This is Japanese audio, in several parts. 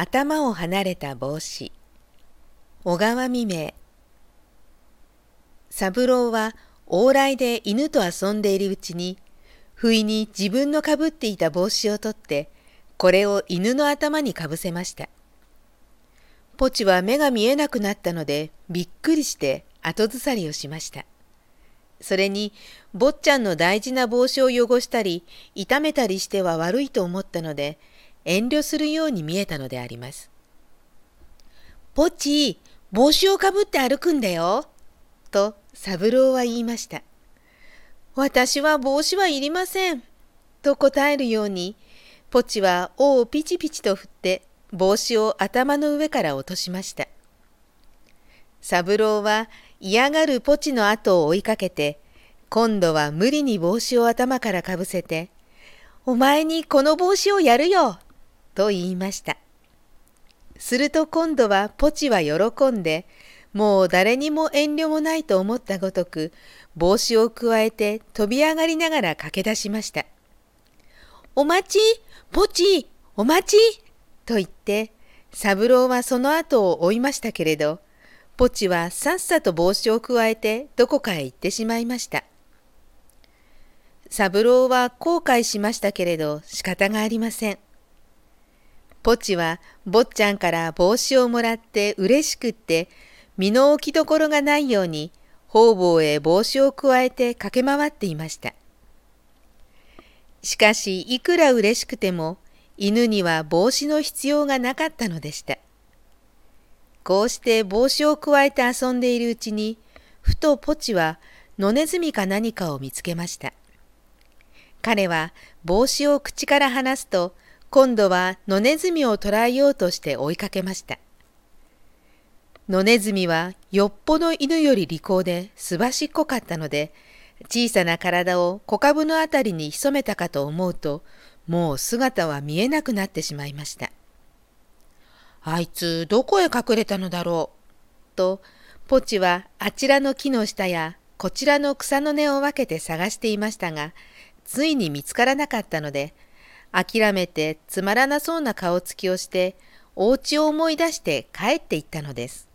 頭を離れた帽子。小川未明。三郎は往来で犬と遊んでいるうちに不意に自分のかぶっていた帽子を取ってこれを犬の頭にかぶせました。ポチは目が見えなくなったのでびっくりして後ずさりをしました。それに坊ちゃんの大事な帽子を汚したり痛めたりしては悪いと思ったので遠慮するように見えたのであります。ポチ、帽子をかぶって歩くんだよ。と三郎は言いました。私は帽子はいりません。と答えるように、ポチは尾をピチピチと振って帽子を頭の上から落としました。三郎は嫌がるポチの後を追いかけて、今度は無理に帽子を頭からかぶせて、お前にこの帽子をやるよと言いました。すると今度はポチは喜んで、もう誰にも遠慮もないと思ったごとく、帽子をくわえて飛び上がりながら駆け出しました。お待ちポチお待ちと言って、三郎はその後を追いましたけれど、ポチはさっさと帽子をくわえてどこかへ行ってしまいました。三郎は後悔しましたけれど仕方がありません。ポチは坊ちゃんから帽子をもらって嬉しくって身の置きどころがないように方々へ帽子をくわえて駆け回っていました。しかしいくら嬉しくても犬には帽子の必要がなかったのでした。こうして帽子をくわえて遊んでいるうちに、ふとポチは野ネズミか何かを見つけました。彼は帽子を口から離すと、今度は野ネズミを捕らえようとして追いかけました。野ネズミはよっぽど犬より利口ですばしっこかったので、小さな体を小株のあたりに潜めたかと思うと、もう姿は見えなくなってしまいました。あいつどこへ隠れたのだろう？と、ポチはあちらの木の下やこちらの草の根を分けて探していましたが、ついに見つからなかったので、諦めてつまらなそうな顔つきをして、お家を思い出して帰っていったのです。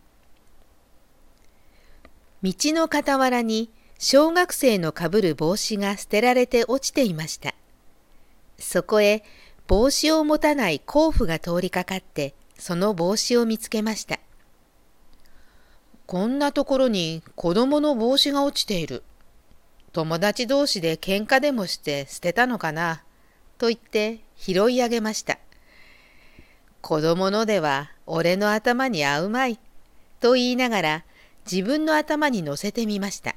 道の傍らに小学生のかぶる帽子が捨てられて落ちていました。そこへ帽子を持たない甲府が通りかかってその帽子を見つけました。こんなところに子供の帽子が落ちている。友達同士で喧嘩でもして捨てたのかな。と言って拾い上げました。子供のでは俺の頭に合うまい。と言いながら自分の頭に乗せてみました。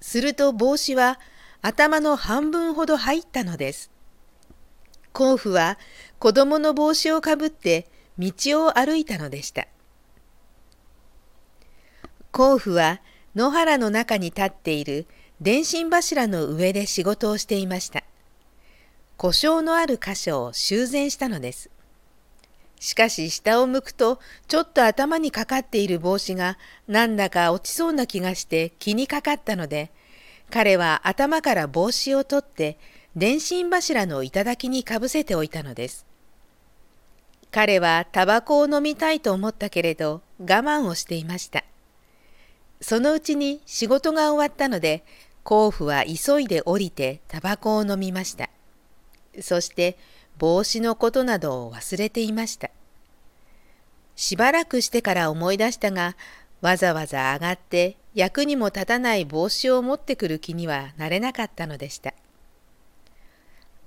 すると帽子は頭の半分ほど入ったのです。甲府は子供の帽子をかぶって道を歩いたのでした。甲府は野原の中に立っている電信柱の上で仕事をしていました。故障のある箇所を修繕したのです。しかし下を向くとちょっと頭にかかっている帽子がなんだか落ちそうな気がして気にかかったので彼は頭から帽子を取って電信柱の頂にかぶせておいたのです。彼はタバコを飲みたいと思ったけれど我慢をしていました。そのうちに仕事が終わったので、甲府は急いで降りてタバコを飲みました。そして帽子のことなどを忘れていました。しばらくしてから思い出したが、わざわざ上がって役にも立たない帽子を持ってくる気にはなれなかったのでした。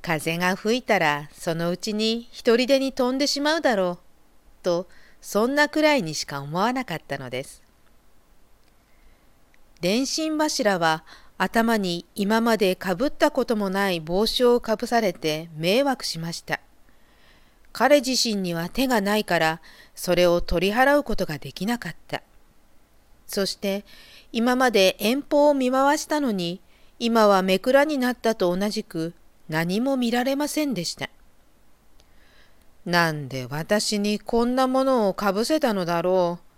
風が吹いたらそのうちに一人でに飛んでしまうだろうとそんなくらいにしか思わなかったのです。電信柱は頭に今までかぶったこともない帽子をかぶされて迷惑しました。彼自身には手がないからそれを取り払うことができなかった。そして今まで遠方を見回したのに今はめくらになったと同じく何も見られませんでした。なんで私にこんなものをかぶせたのだろう。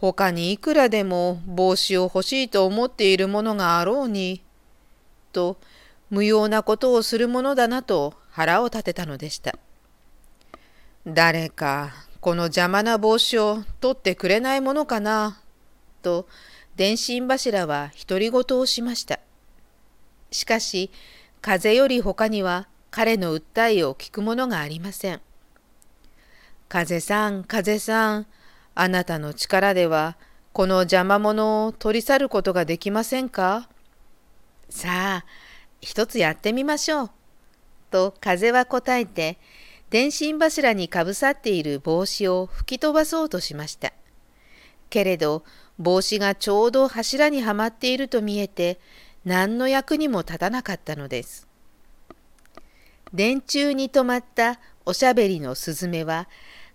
他にいくらでも帽子を欲しいと思っているものがあろうに。と無用なことをするものだなと腹を立てたのでした。誰かこの邪魔な帽子を取ってくれないものかなと電信柱は独り言をしました。しかし風より他には彼の訴えを聞くものがありません。風さん風さんあなたの力ではこの邪魔者を取り去ることができませんか？さあ一つやってみましょう。と風は答えて電信柱にかぶさっている帽子を吹き飛ばそうとしました。けれど帽子がちょうど柱にはまっていると見えて何の役にも立たなかったのです。電柱に止まったおしゃべりのスズメは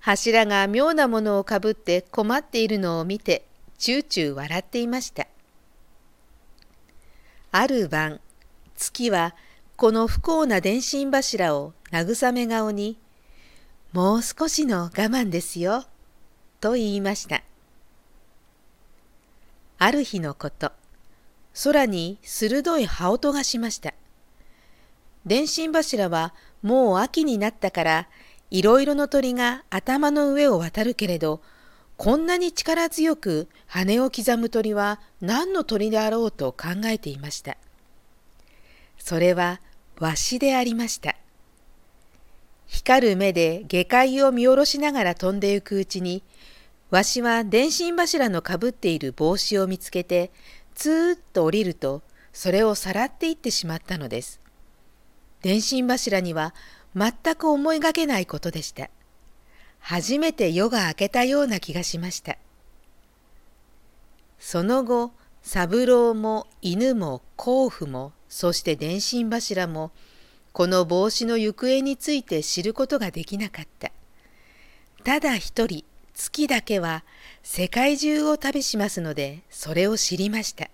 柱が妙なものをかぶって困っているのを見てチューチュー笑っていました。ある晩月はこの不幸な電信柱を慰め顔にもう少しの我慢ですよ、と言いました。ある日のこと、空に鋭い羽音がしました。電信柱はもう秋になったから、いろいろの鳥が頭の上を渡るけれど、こんなに力強く羽を刻む鳥は何の鳥であろうと考えていました。それはわしでありました。光る目で下界を見下ろしながら飛んでゆくうちに、わしは電信柱のかぶっている帽子を見つけて、つーっと降りると、それをさらっていってしまったのです。電信柱には全く思いがけないことでした。初めて夜が明けたような気がしました。その後、三郎も犬も甲府も、そして電信柱も、この帽子の行方について知ることができなかった。ただ一人、月だけは世界中を旅しますので、それを知りました。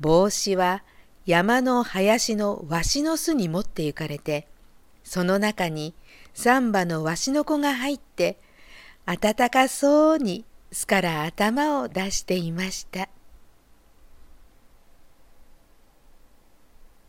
帽子は山の林のわしの巣に持って行かれて、その中に三羽のわしの子が入って、暖かそうに巣から頭を出していました。